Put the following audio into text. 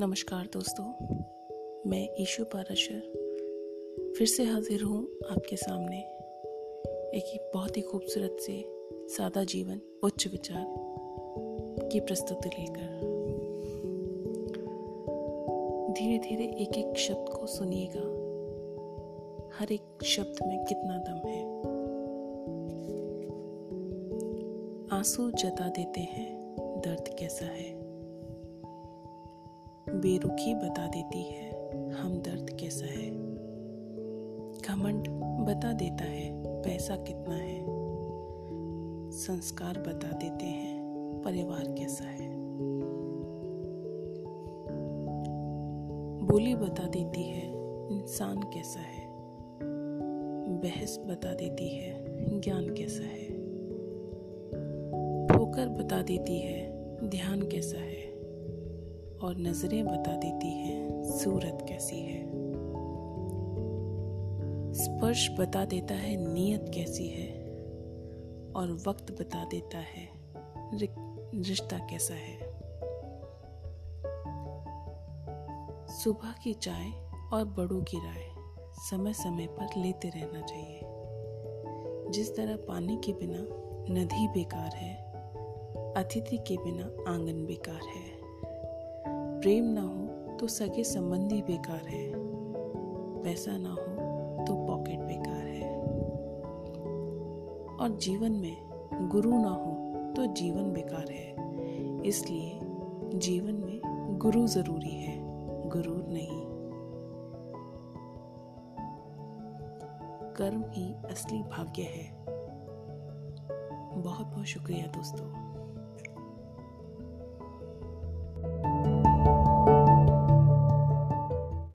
नमस्कार दोस्तों, मैं ईशु पाराशर। फिर से हाजिर हूँ आपके सामने एक ही बहुत ही खूबसूरत से सादा जीवन, उच्च विचार की प्रस्तुति लेकर। धीरे धीरे एक एक शब्द को सुनिएगा। हर एक शब्द में कितना दम है। आँसू जता देते हैं दर्द कैसा है। बेरुखी बता देती है, हम दर्द कैसा है? घमंड बता देता है, पैसा कितना है? संस्कार बता देते हैं, परिवार कैसा है? बोली बता देती है, इंसान कैसा है? बहस बता देती है, ज्ञान कैसा है? ठोकर बता देती है, ध्यान कैसा है? और नज़रें बता देती हैं, सूरत कैसी है। स्पर्श बता देता है, नीयत कैसी है। और वक्त बता देता है रिश्ता कैसा है। सुबह की चाय और बड़ों की राय समय समय पर लेते रहना चाहिए। जिस तरह पानी के बिना नदी बेकार है, अतिथि के बिना आँगन बेकार है। प्रेम ना हो तो सगे संबंधी बेकार है। पैसा ना हो तो पॉकेट बेकार है। और जीवन में गुरु ना हो तो जीवन बेकार है। इसलिए जीवन में गुरु ज़रूरी है, गुरु नहीं। कर्म ही असली भाग्य है। बहुत बहुत शुक्रिया दोस्तों।